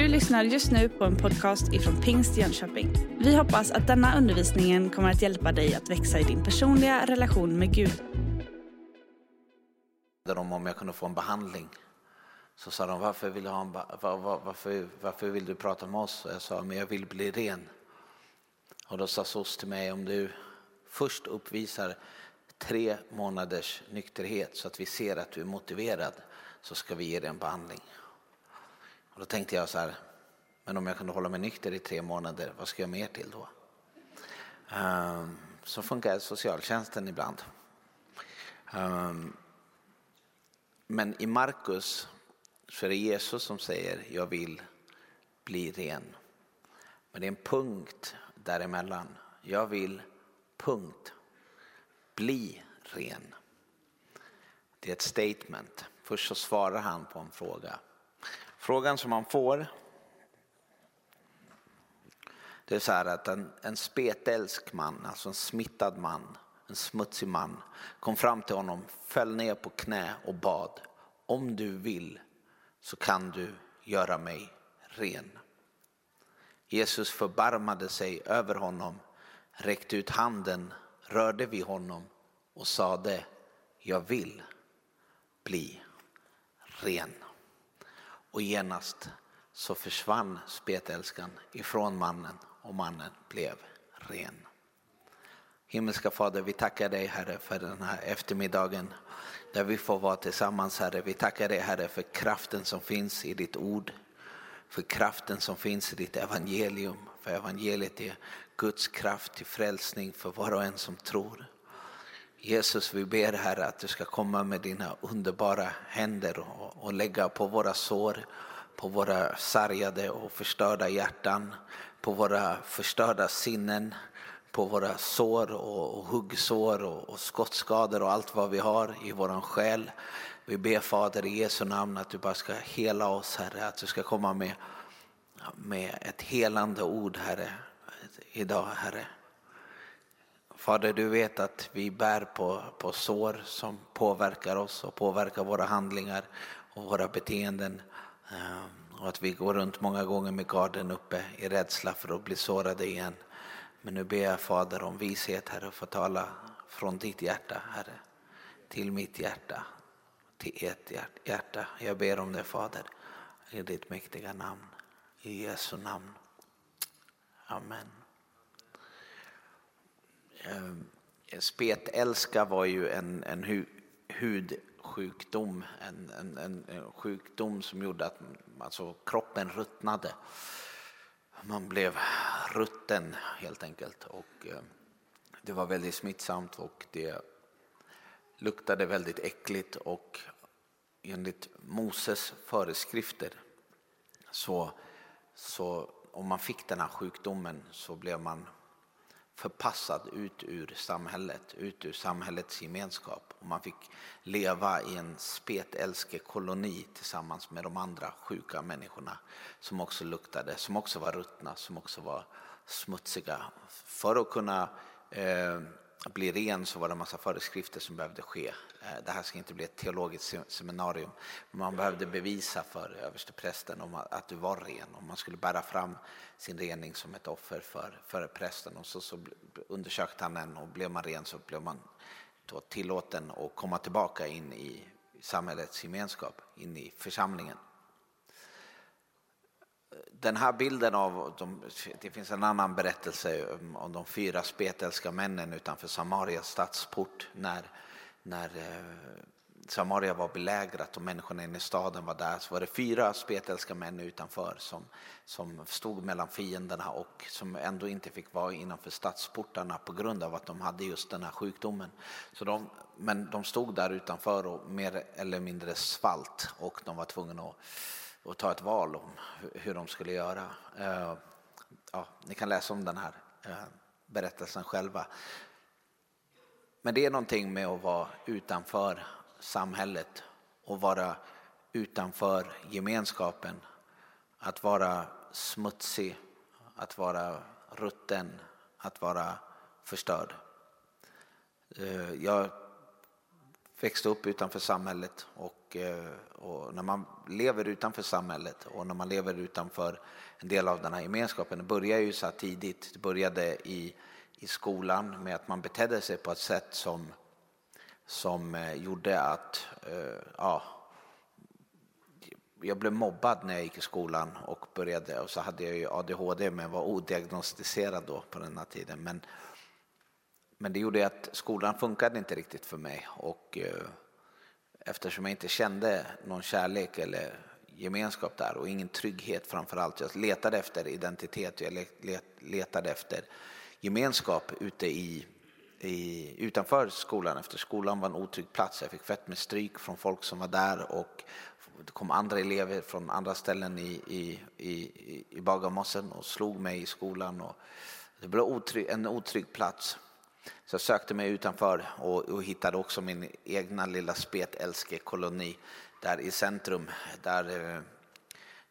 Du lyssnar just nu på en podcast ifrån Pingst Jönköping. Vi hoppas att denna undervisning kommer att hjälpa dig att växa i din personliga relation med Gud. dem om jag kunde få en behandling. Så sa de, varför vill du, ha en var, var, varför, varför vill du prata med oss? Och jag sa, men jag vill bli ren. Och då sa SOS till mig, om du först uppvisar tre månaders nykterhet så att vi ser att du är motiverad så ska vi ge dig en behandling. Och då tänkte jag så här, men om jag kunde hålla mig nykter i tre månader, vad ska jag mer till då? Um, så funkar socialtjänsten ibland. Um, men i Markus så är det Jesus som säger jag vill bli ren. Men det är en punkt däremellan. Jag vill, punkt, bli ren. Det är ett statement. Först så svarar han på en fråga. Frågan som man får det är så här att en, en spetälsk man, alltså en smittad man, en smutsig man, kom fram till honom, föll ner på knä och bad. Om du vill så kan du göra mig ren. Jesus förbarmade sig över honom, räckte ut handen, rörde vid honom och sade, jag vill bli ren. Och genast så försvann spetälskan ifrån mannen och mannen blev ren. Himmelska Fader, vi tackar dig Herre för den här eftermiddagen där vi får vara tillsammans Herre. Vi tackar dig Herre för kraften som finns i ditt ord, för kraften som finns i ditt evangelium. För evangeliet är Guds kraft till frälsning för var och en som tror. Jesus, vi ber Herre att du ska komma med dina underbara händer och, och lägga på våra sår, på våra sargade och förstörda hjärtan, på våra förstörda sinnen, på våra sår och, och huggsår och, och skottskador och allt vad vi har i våran själ. Vi ber Fader i Jesu namn att du bara ska hela oss Herre, att du ska komma med, med ett helande ord Herre, idag Herre. Fader, du vet att vi bär på, på sår som påverkar oss och påverkar våra handlingar och våra beteenden. Ehm, och att vi går runt många gånger med garden uppe i rädsla för att bli sårade igen. Men nu ber jag Fader om vishet, Herre, att få tala från ditt hjärta, Herre, till mitt hjärta, till ert hjärta. Jag ber om det, Fader, i ditt mäktiga namn. I Jesu namn. Amen. Ehm, spetälska var ju en, en hu, hudsjukdom, en, en, en, en sjukdom som gjorde att alltså, kroppen ruttnade. Man blev rutten helt enkelt och eh, det var väldigt smittsamt och det luktade väldigt äckligt och enligt Moses föreskrifter så, så om man fick den här sjukdomen så blev man förpassad ut ur samhället, ut ur samhällets gemenskap. Och man fick leva i en spetälskekoloni tillsammans med de andra sjuka människorna som också luktade, som också var ruttna, som också var smutsiga. För att kunna eh, bli ren så var det en massa föreskrifter som behövde ske. Eh, det här ska inte bli ett teologiskt seminarium. Man behövde bevisa för översteprästen om att du var ren. Och man skulle bära fram sin rening som ett offer för, för prästen. Och så, så undersökte han den och blev man ren så blev man då tillåten att komma tillbaka in i samhällets gemenskap, in i församlingen den här bilden av, de, det finns en annan berättelse om, om de fyra spetälska männen utanför Samarias stadsport när, när eh, Samaria var belägrat och människorna inne i staden var där så var det fyra spetälska män utanför som, som stod mellan fienderna och som ändå inte fick vara innanför stadsportarna på grund av att de hade just den här sjukdomen. Så de, men de stod där utanför och mer eller mindre svalt och de var tvungna att att ta ett val om hur de skulle göra. Eh, ja, ni kan läsa om den här eh, berättelsen själva. Men det är någonting med att vara utanför samhället och vara utanför gemenskapen. Att vara smutsig, att vara rutten, att vara förstörd. Eh, jag växte upp utanför samhället och, eh, och, när man lever utanför samhället och när man lever utanför en del av den här gemenskapen, det började ju så här tidigt, det började i, i skolan med att man betedde sig på ett sätt som, som eh, gjorde att, eh, ja, jag blev mobbad när jag gick i skolan och började och så hade jag ju ADHD men var odiagnostiserad då på den här tiden. Men, men det gjorde att skolan funkade inte riktigt för mig och eh, eftersom jag inte kände någon kärlek eller gemenskap där och ingen trygghet framför allt. Jag letade efter identitet, jag letade efter gemenskap ute i, i, utanför skolan efter skolan var en otrygg plats. Jag fick fett med stryk från folk som var där och det kom andra elever från andra ställen i, i, i, i Bagarmossen och slog mig i skolan. Och det blev otrygg, en otrygg plats. Så jag sökte mig utanför och, och hittade också min egna lilla spetälskekoloni där i centrum. Där eh,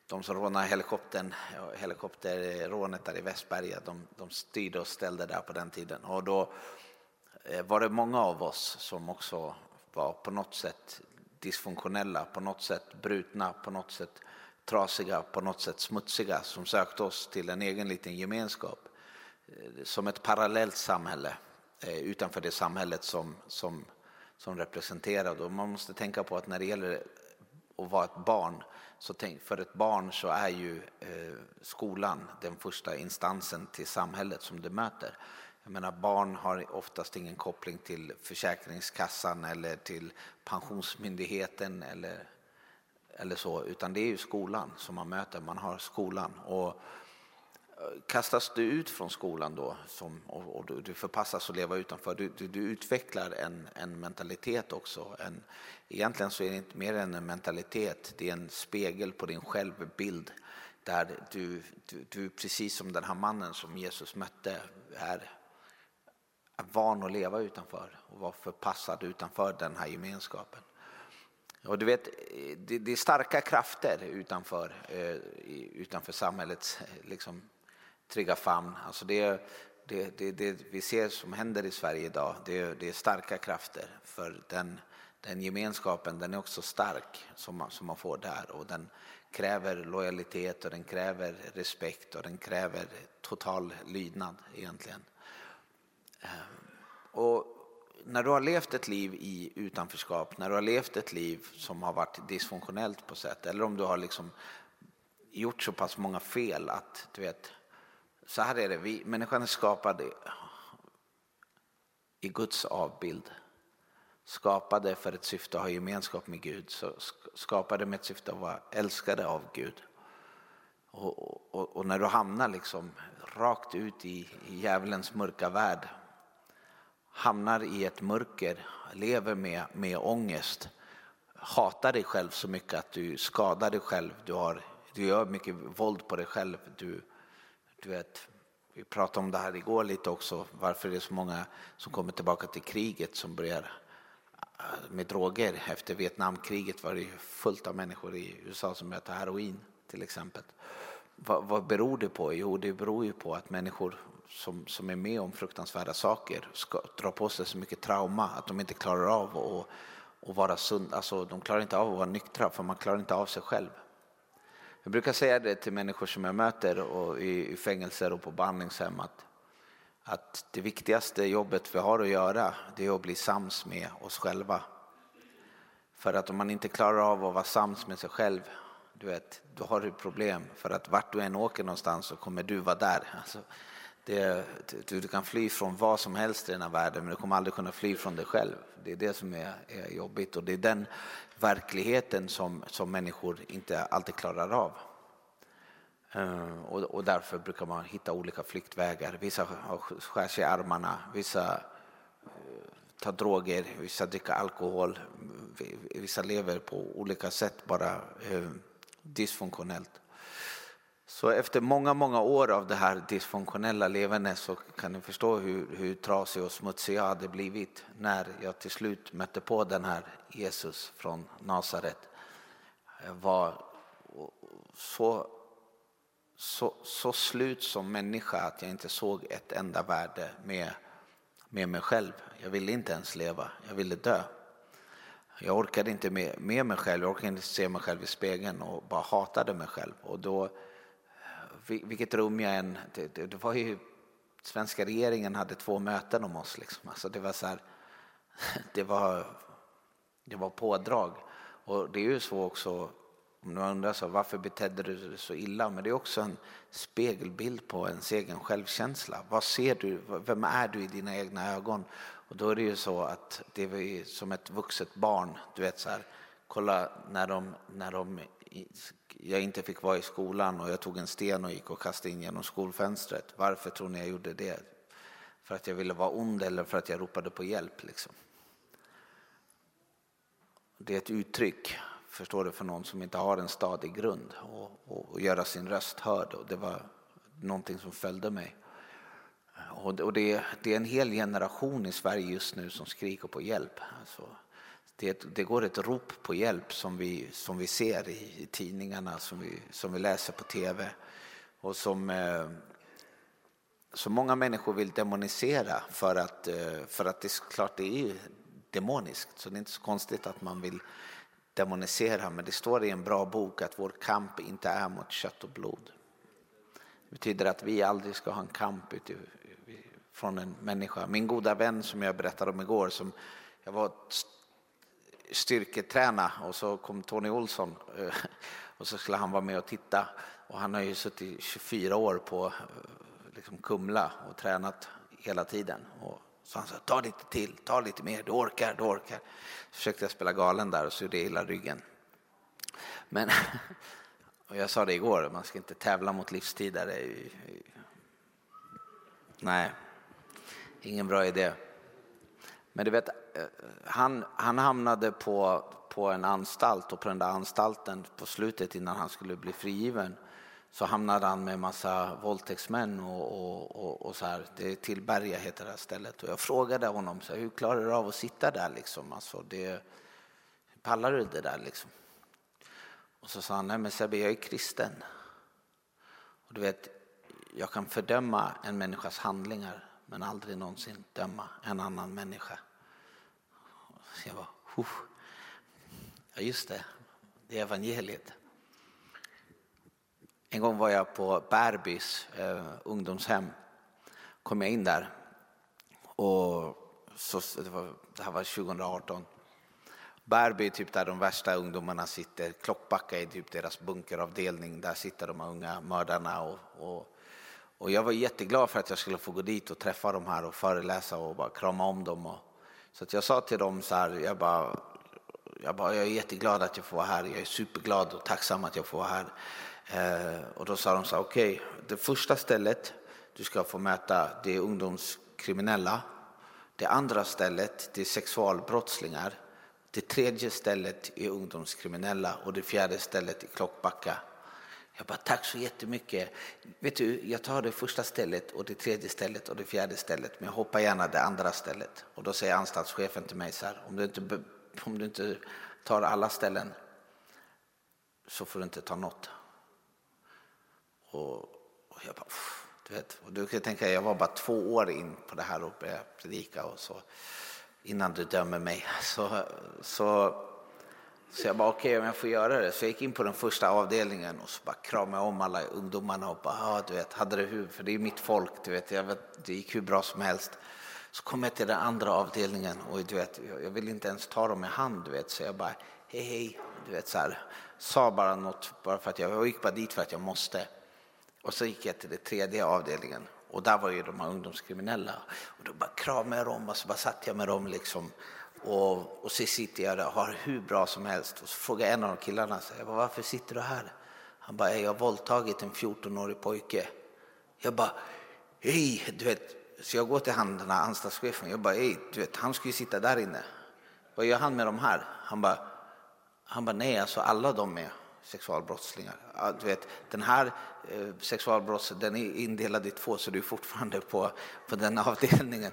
de som rånade helikoptern, helikopterrånet där i Västberga, de, de styrde och ställde där på den tiden. Och då eh, var det många av oss som också var på något sätt dysfunktionella, på något sätt brutna, på något sätt trasiga, på något sätt smutsiga som sökte oss till en egen liten gemenskap. Eh, som ett parallellt samhälle eh, utanför det samhället som, som, som representerade. Och man måste tänka på att när det gäller att vara ett barn, så tänk, för ett barn så är ju eh, skolan den första instansen till samhället som du möter. Jag menar, barn har oftast ingen koppling till Försäkringskassan eller till Pensionsmyndigheten eller, eller så, utan det är ju skolan som man möter. Man har skolan. Och kastas du ut från skolan då som, och, och du, du förpassas att leva utanför, du, du, du, utvecklar en, en mentalitet också. En, egentligen så är det inte mer än en mentalitet, det är en spegel på din självbild där du, du, du precis som den här mannen som Jesus mötte är är van att leva utanför och vara förpassad utanför den här gemenskapen. Och du vet, det, det är starka krafter utanför, eh, utanför samhällets liksom, trygga famn. Alltså det, det, det, det vi ser som händer i Sverige idag, det, det är starka krafter. För den, den gemenskapen den är också stark som man, som man får där. Och den kräver lojalitet och den kräver respekt och den kräver total lydnad egentligen. Ehm, och när du har levt ett liv i utanförskap, när du har levt ett liv som har varit dysfunktionellt på sätt, eller om du har liksom gjort så pass många fel att du vet, så här är det, vi, människan är skapad i Guds avbild. Skapade för ett syfte att ha gemenskap med Gud, så skapade med ett syfte att vara älskade av Gud. Och, och, och när du hamnar liksom rakt ut i, i djävulens mörka värld hamnar i ett mörker, lever med, med ångest, hatar dig själv så mycket att du skadar dig själv, du, har, du gör mycket våld på dig själv. Du, du vet, vi pratade om det här igår lite också, varför det är så många som kommer tillbaka till kriget som börjar eh, med droger. Efter Vietnamkriget var det fullt av människor i USA som äter heroin till exempel. Vad, vad beror det på? Jo, det beror ju på att människor som, som är med om fruktansvärda saker ska dra på sig så mycket trauma att de inte klarar av att och vara sunda. Alltså, de klarar inte av att vara nyktra för man klarar inte av sig själv. Jag brukar säga det till människor som jag möter och i, i fängelser och på behandlingshem att, att det viktigaste jobbet vi har att göra det är att bli sams med oss själva. För att om man inte klarar av att vara sams med sig själv du vet, då har du problem. För att vart du än åker någonstans så kommer du vara där. Alltså, det, du, du, kan fly från vad som helst i den här världen men du kommer aldrig kunna fly från dig själv. Det är det som är, är jobbigt och det är den verkligheten som, som människor inte alltid klarar av. Uh, och, och, därför brukar man hitta olika flyktvägar. Vissa skär sig i armarna, vissa uh, tar droger, vissa dricker alkohol, vissa lever på olika sätt bara uh, dysfunktionellt. Så efter många, många år av det här dysfunktionella levandet så kan ni förstå hur, hur trasig och smutsig jag hade blivit när jag till slut mötte på den här Jesus från Nasaret. Jag var så, så, så slut som människa att jag inte såg ett enda värde med, med mig själv. Jag ville inte ens leva, jag ville dö. Jag orkade inte med, med mig själv, jag orkade inte se mig själv i spegeln och bara hatade mig själv. Och då, vilket rum jag än... Det, det, det var ju, svenska regeringen hade två möten om oss. Liksom. Alltså det var så här, det var, det var pådrag. Och det är ju så också, om du undrar så, varför betedde du dig så illa? Men det är också en spegelbild på ens egen självkänsla. Vad ser du? Vem är du i dina egna ögon? Och då är det ju så att det är som ett vuxet barn. Du vet så här, kolla när de, när de, jag inte fick vara i skolan och jag tog en sten och gick och kastade in genom skolfönstret. Varför tror ni jag gjorde det? För att jag ville vara ond eller för att jag ropade på hjälp? Liksom. Det är ett uttryck, förstår du, för någon som inte har en stadig grund och, och, och göra sin röst hörd. Och det var någonting som följde mig. Och, och det, det, är en hel generation i Sverige just nu som skriker på hjälp. Alltså, det, det, går ett rop på hjälp som vi, som vi ser i, i tidningarna, som vi, som vi läser på tv och som, eh, som många människor vill demonisera för att, eh, för att det är klart det är demoniskt så det är inte så konstigt att man vill demonisera men det står i en bra bok att vår kamp inte är mot kött och blod. Det betyder att vi aldrig ska ha en kamp från en människa. Min goda vän som jag berättade om igår, som jag var styrketräna och så kom Tony Olsson eh, och så skulle han vara med och titta. Och han har ju suttit 24 år på eh, liksom Kumla och tränat hela tiden. Och så han sa, ta lite till, ta lite mer, du orkar, du orkar. Så försökte jag spela galen där och så gjorde jag illa ryggen. Men, och jag sa det igår, man ska inte tävla mot livstidare. Nej, ingen bra idé. Men du vet, Eh, han, han hamnade på, på en anstalt och på den där anstalten på slutet innan han skulle bli frigiven så hamnade han med en massa våldtäktsmän och, och, och, och, så här. Det är Tillberga heter det här stället. Och jag frågade honom så här, hur klarar du av att sitta där liksom? Alltså, det, pallar du det där liksom? Och så sa han, nej men Sebbe jag är kristen. Och du vet, jag kan fördöma en människas handlingar men aldrig någonsin döma en annan människa. Jag bara, Huff. ja just det, det är evangeliet. En gång var jag på Bärbys eh, ungdomshem. kom jag in där och så, det, var, det här var 2018. Bärby är typ där de värsta ungdomarna sitter. Klockbacka är typ deras bunkeravdelning. Där sitter de unga mördarna. Och, och, och, jag var jätteglad för att jag skulle få gå dit och träffa dem här och föreläsa och bara krama om dem. Och, så att jag sa till dem så här, jag bara, jag bara, jag är jätteglad att jag får vara här. Jag är superglad och tacksam att jag får vara här. Eh, och då sa de så här, okej, okay, det första stället du ska få möta det är ungdomskriminella. Det andra stället det är sexualbrottslingar. Det tredje stället är ungdomskriminella och det fjärde stället är Klockbacka. Jag bara, tack så jättemycket. Vet du, jag tar det första stället och det tredje stället och det fjärde stället, men jag hoppar gärna det andra stället. Och då säger anstaltschefen till mig så här, om du inte, om du inte tar alla ställen så får du inte ta något. Och, och jag bara, du vet, och du kan tänka, jag var bara två år in på det här och började predika och så innan du dömer mig. Så, så, så jag bara, okej okay, om jag får göra det. Så jag gick in på den första avdelningen och så bara kramade om alla ungdomarna och bara, ah, du vet, hade det hur, för det är mitt folk, du vet, jag vet, det gick hur bra som helst. Så kom jag till den andra avdelningen och du vet, jag vill inte ens ta dem i hand, du vet, så jag bara, hej hej, du vet så här, sa bara något bara för att jag, jag gick bara dit för att jag måste. Och så gick jag till den tredje avdelningen och där var ju de här ungdomskriminella. Och då bara kramade jag dem och så bara satt jag med dem liksom. Och, och så sitter jag där och har hur bra som helst. Och så frågar en av de killarna, så jag bara, varför sitter du här? Han bara, jag har våldtagit en 14-årig pojke. Jag bara, hej, du vet. Så jag går till han, den här anstaltschefen, jag bara, hej, du vet, han ska ju sitta där inne. Vad gör han med de här? Han bara, han bara, nej, alltså alla de är sexualbrottslingar. Ja, du vet, den här eh, sexualbrottsligheten är indelad i två så du är fortfarande på, på den avdelningen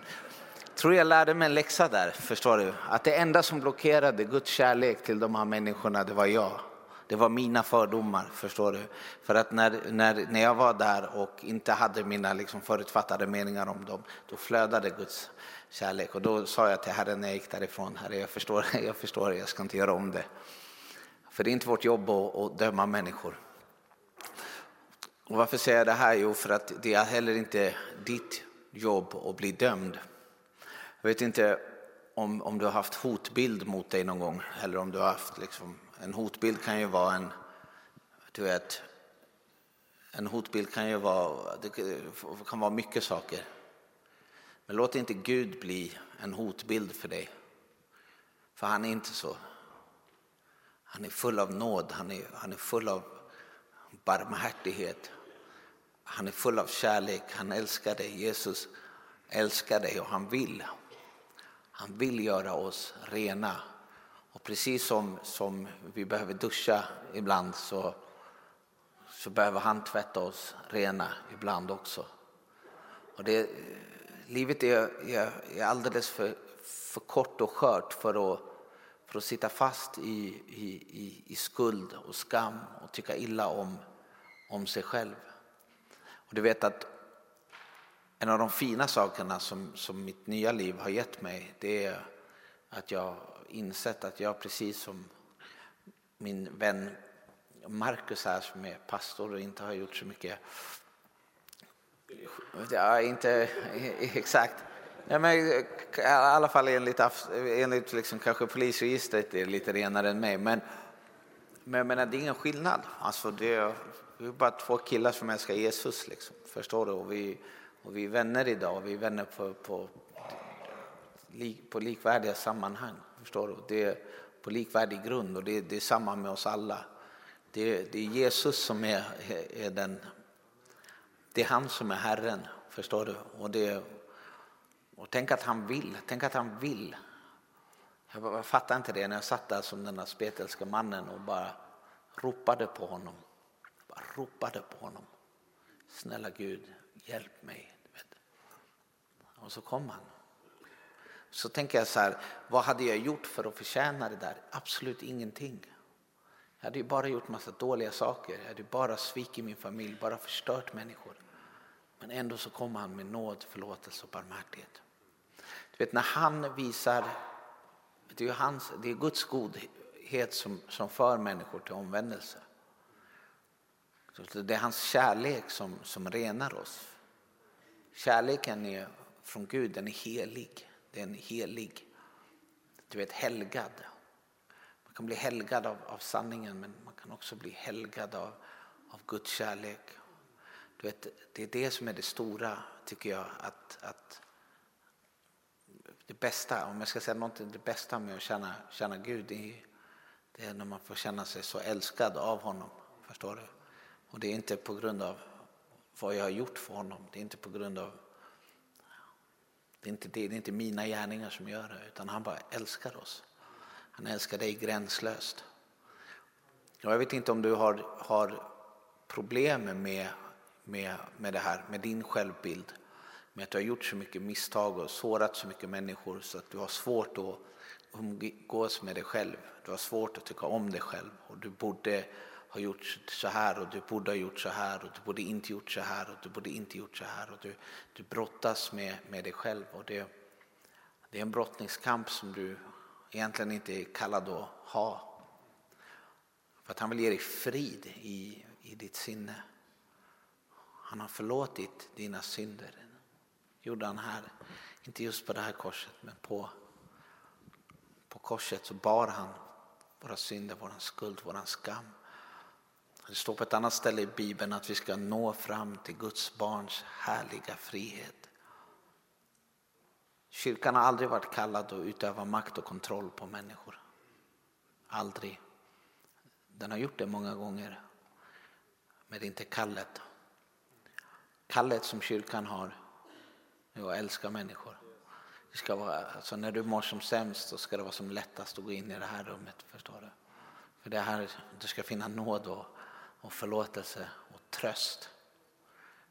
tror jag lärde mig en läxa där, förstår du? Att det enda som blockerade Guds kärlek till de här människorna, det var jag. Det var mina fördomar, förstår du. För att när, när, när jag var där och inte hade mina liksom, förutfattade meningar om dem, då flödade Guds kärlek. Och då sa jag till Herren när jag gick därifrån, Herre jag förstår, jag förstår, jag ska inte göra om det. För det är inte vårt jobb att, att döma människor. Och varför säger jag det här? Jo, för att det är heller inte ditt jobb att bli dömd. Jag vet inte om, om du har haft hotbild mot dig någon gång eller om du har haft liksom, en hotbild kan ju vara en, du vet, en hotbild kan ju vara, det kan vara mycket saker. Men låt inte Gud bli en hotbild för dig. För han är inte så. Han är full av nåd, han är, han är full av barmhärtighet. Han är full av kärlek, han älskar dig. Jesus älskar dig och han vill. Han vill göra oss rena. Och precis som, som vi behöver duscha ibland så, så behöver han tvätta oss rena ibland också. Och det, livet är, är, är alldeles för, för kort och skört för att, för att sitta fast i, i, i, i skuld och skam och tycka illa om, om sig själv. Och du vet att en av de fina sakerna som, som mitt nya liv har gett mig det är att jag insett att jag precis som min vän Marcus här som är pastor och inte har gjort så mycket Ja, inte exakt. Ja, men, I alla fall enligt, enligt liksom, kanske polisregistret är lite renare än mig. Men, men, men det är ingen skillnad. Alltså, det, är, det är bara två killar som älskar Jesus. Liksom, förstår du? Och vi, och vi är vänner idag. Vi är vänner på, på, på likvärdiga sammanhang. Förstår du? Det är på likvärdig grund och det, det är samma med oss alla. Det, det är Jesus som är, är den det är han som är Herren, förstår du? Och, det, och tänk att han vill, tänk att han vill. Jag, jag fattade inte det när jag satt där som den där spetälska mannen och bara ropade på honom. Bara ropade på honom. Snälla Gud, hjälp mig. Och så kom han. Så tänker jag så här, vad hade jag gjort för att förtjäna det där? Absolut ingenting. Jag hade ju bara gjort massa dåliga saker. Jag hade bara svikit min familj, bara förstört människor. Men ändå så kom han med nåd, förlåtelse och barmhärtighet. Du vet när han visar, det är, hans, det är Guds godhet som, som för människor till omvändelse. Det är hans kärlek som, som renar oss. Kärleken är från Gud, den är helig. Den är helig. Du vet helgad. Man kan bli helgad av, av sanningen men man kan också bli helgad av, av Guds kärlek du vet, det är det som är det stora, tycker jag. Att, att det bästa, om jag ska säga någonting, det bästa med att känna, känna Gud, det är, det är när man får känna sig så älskad av honom. Förstår du? Och det är inte på grund av vad jag har gjort för honom. Det är inte på grund av det är, inte det, det är inte mina gärningar som gör det, utan han bara älskar oss. Han älskar dig gränslöst. Jag vet inte om du har, har problem med med, med det här, med din självbild. Med att du har gjort så mycket misstag och sårat så mycket människor så att du har svårt att umgås med dig själv. Du har svårt att tycka om dig själv och du borde har gjort så här och du borde ha gjort så här och du borde inte gjort så här och du borde inte gjort så här och du, du brottas med, med dig själv och det, det är en brottningskamp som du egentligen inte är kallad att ha. För att han vill ge dig frid i, i ditt sinne. Han har förlåtit dina synder. gjorde han här, inte just på det här korset men på, på korset så bar han våra synder, vår skuld, vår skam. Det står på ett annat ställe i Bibeln att vi ska nå fram till Guds barns härliga frihet. Kyrkan har aldrig varit kallad att utöva makt och kontroll på människor. Aldrig. Den har gjort det många gånger. Men det är inte kallet kallet som kyrkan har är att älska människor. Det ska vara, alltså när du mår som sämst så ska det vara som lättast att gå in i det här rummet. Förstår du? För det här, du ska finna nåd och, och förlåtelse och tröst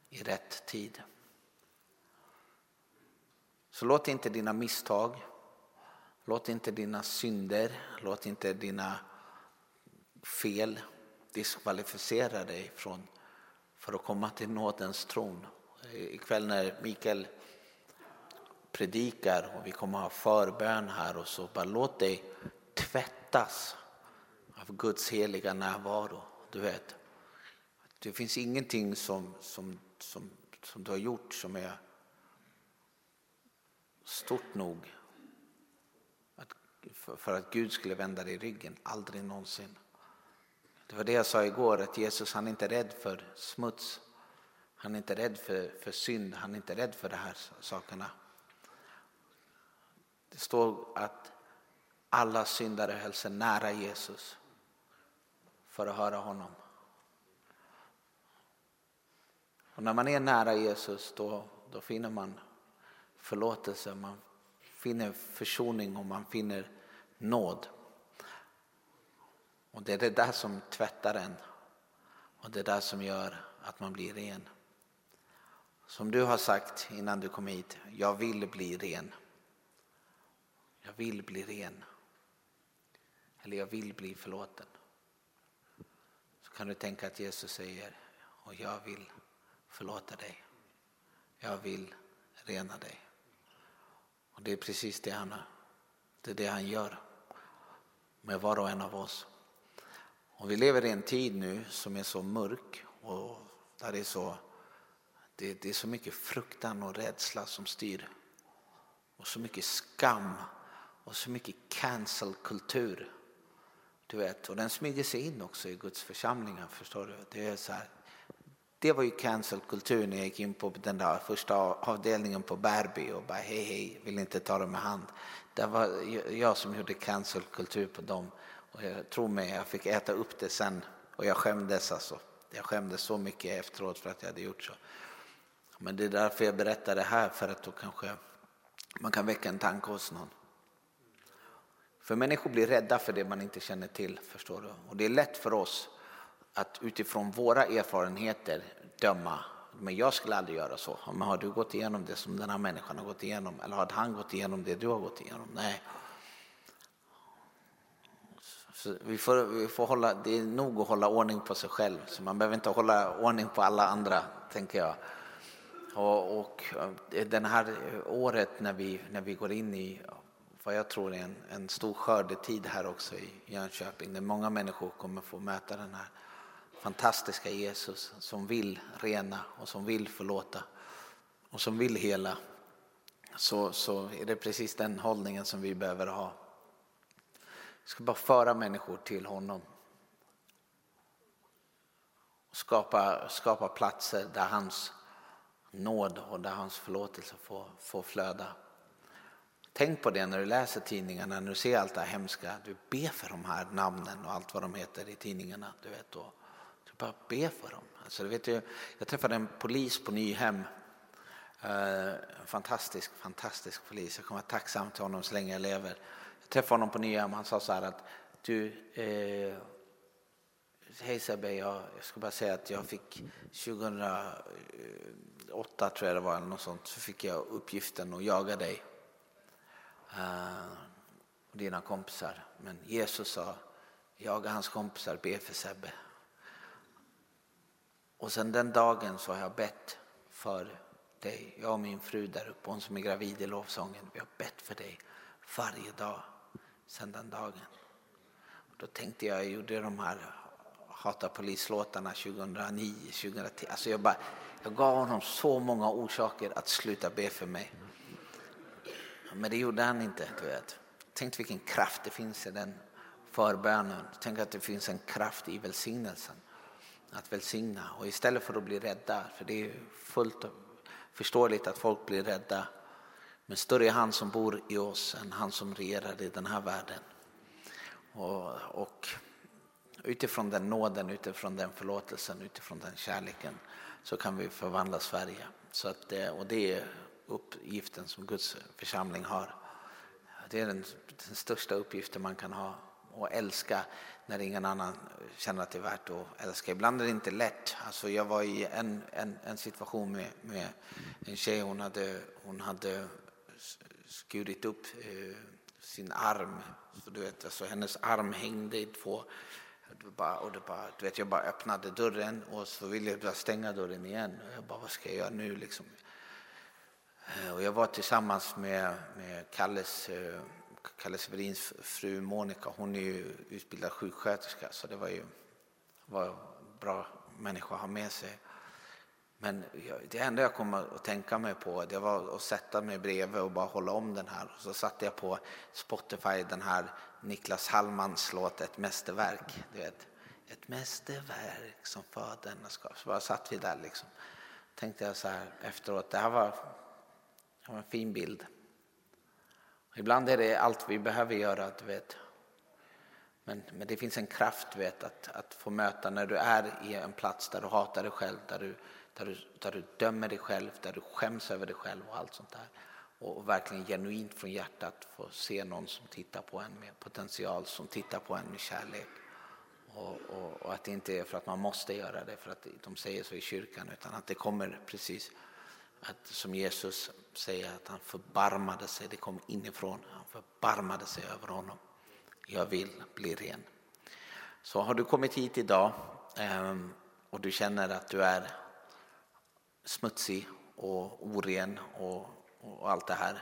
i rätt tid. Så låt inte dina misstag, låt inte dina synder, låt inte dina fel diskvalificera dig från för att komma till nådens tron. Ikväll när Mikael predikar och vi kommer ha förbön här och så bara låt dig tvättas av Guds heliga närvaro. Du vet, det finns ingenting som, som, som, som du har gjort som är stort nog att, för, för att Gud skulle vända dig ryggen. Aldrig någonsin. Det var det jag sa igår, att Jesus han är inte rädd för smuts. Han är inte rädd för, för synd, han är inte rädd för de här sakerna. Det står att alla syndare höll sig nära Jesus för att höra honom. Och när man är nära Jesus då, då finner man förlåtelse, man finner försoning och man finner nåd. Och det är det där som tvättar en och det är där som gör att man blir ren. Som du har sagt innan du kom hit, jag vill bli ren. Jag vill bli ren. Eller jag vill bli förlåten. Kan du tänka att Jesus säger, och jag vill förlåta dig. Jag vill rena dig. Och det är precis det han, det är det han gör med var och en av oss. Och vi lever i en tid nu som är så mörk och där det är så, det, det är så mycket fruktan och rädsla som styr. Och så mycket skam och så mycket cancel-kultur. Du vet, och den smyger sig in också i Guds församlingar, förstår du? Det är så här, det var ju cancelkultur när jag gick in på den där första avdelningen på Bärby och bara hej hej, vill inte ta dem i hand. Det var jag som gjorde cancelkultur på dem. Och jag tror mig, jag fick äta upp det sen och jag skämdes alltså. Jag skämdes så mycket efteråt för att jag hade gjort så. Men det är därför jag berättar det här, för att då kanske man kan väcka en tanke hos någon. För människor blir rädda för det man inte känner till, förstår du. Och det är lätt för oss att utifrån våra erfarenheter döma. Men jag skulle aldrig göra så. Men har du gått igenom det som den här människan har gått igenom? Eller har han gått igenom det du har gått igenom? Nej. Så vi får, vi får hålla, det är nog att hålla ordning på sig själv. Så man behöver inte hålla ordning på alla andra, tänker jag. Och, och eh, det här året när vi, när vi går in i vad jag tror är en, en stor skördetid här också i Jönköping. Där många människor kommer få möta den här fantastiska Jesus som vill rena och som vill förlåta och som vill hela. Så, så är det precis den hållningen som vi behöver ha. Vi ska bara föra människor till honom. Skapa, skapa platser där hans nåd och där hans förlåtelse får, får flöda. Tänk på det när du läser tidningarna, när du ser allt det här hemska. Du ber för de här namnen och allt vad de heter i tidningarna. Du vet, och Du bara ber för dem. Alltså, du vet, jag träffade en polis på Nyhem. Eh, en fantastisk, fantastisk polis. Jag kommer vara tacksam till honom så länge jag lever. Jag träffade honom på Nyhem. Han sa så här att du, eh, hej Sebbe, jag, jag ska bara säga att jag fick 2008 tror jag det var eller något sånt, så fick jag uppgiften att jaga dig och dina kompisar. Men Jesus sa, jag och hans kompisar ber för Sebbe. Och sen den dagen så har jag bett för dig, jag och min fru där uppe, hon som är gravid i lovsången. Vi har bett för dig varje dag sen den dagen. Och då tänkte jag, jag gjorde de här Hata polislåtarna 2009, 2010. Alltså jag, bara, jag gav honom så många orsaker att sluta be för mig. Men det gjorde han inte. Du vet. Tänk vilken kraft det finns i den förbönen. Tänk att det finns en kraft i välsignelsen. Att välsigna. Och istället för att bli rädda, för det är fullt förståeligt att folk blir rädda. Men större är han som bor i oss än han som regerar i den här världen. Och, och utifrån den nåden, utifrån den förlåtelsen, utifrån den kärleken så kan vi förvandla Sverige. Så att, och det är uppgiften som Guds församling har. Det är den, den största uppgiften man kan ha och älska när ingen annan känner att det är värt att älska. Ibland är det inte lätt. Alltså jag var i en, en, en situation med, med en tjej, hon hade, hon hade skurit upp eh, sin arm. Så du vet, alltså hennes arm hängde i två Det bara, och det bara, du vet, jag bara öppnade dörren och så ville jag bara stänga dörren igen. Jag bara, vad ska jag göra nu liksom? Eh, och jag var tillsammans med, med Kalles, eh, Kalle Severins fru Monica. Hon är ju utbildad sjuksköterska så det var ju var en bra människa att ha med sig. Men det enda jag kom att tänka mig på det var att sätta mig bredvid och bara hålla om den här. Och så satte jag på Spotify den här Niklas Hallmans låt Ett mästerverk. Du vet, ett mästerverk som Fadern har skapat. Så bara satt vi där liksom. Tänkte jag så här efteråt, det här var, det var en fin bild. Ibland är det allt vi behöver göra, du vet. Men, men det finns en kraft, du vet, att, att få möta när du är i en plats där du hatar dig själv, där du där du, där du dömer dig själv, där du skäms över dig själv och allt sånt där. Och verkligen genuint från hjärtat få se någon som tittar på en med potential, som tittar på en med kärlek. Och, och, och, att det inte är för att man måste göra det, för att de säger så i kyrkan, utan att det kommer precis att, som Jesus säger, att han förbarmade sig, det kom inifrån, han förbarmade sig över honom. Jag vill bli ren. Så har du kommit hit idag ehm, och du känner att du är smutsig och oren och, och allt det här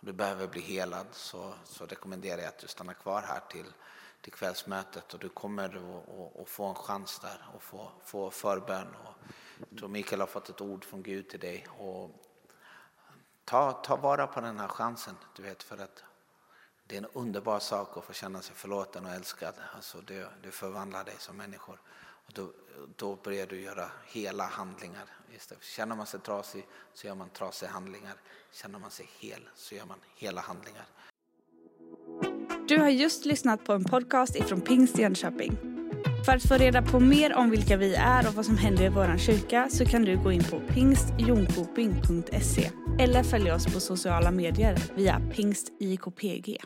och du behöver bli helad så, så rekommenderar jag att du stannar kvar här till, till kvällsmötet och du kommer att få en chans där och få, få förbön. Och jag tror Mikael har fått ett ord från Gud till dig. Och ta, ta vara på den här chansen, du vet, för att det är en underbar sak att få känna sig förlåten och älskad. Alltså det, det förvandlar dig som människor. Och då, då börjar du göra hela handlingar. Istället. Känner man sig trasig så gör man trasiga handlingar. Känner man sig hel så gör man hela handlingar. Du har just lyssnat på en podcast ifrån Pingst Jönköping. För att få reda på mer om vilka vi är och vad som händer i vår kyrka så kan du gå in på pingstjonkoping.se eller följa oss på sociala medier via pingstikpg.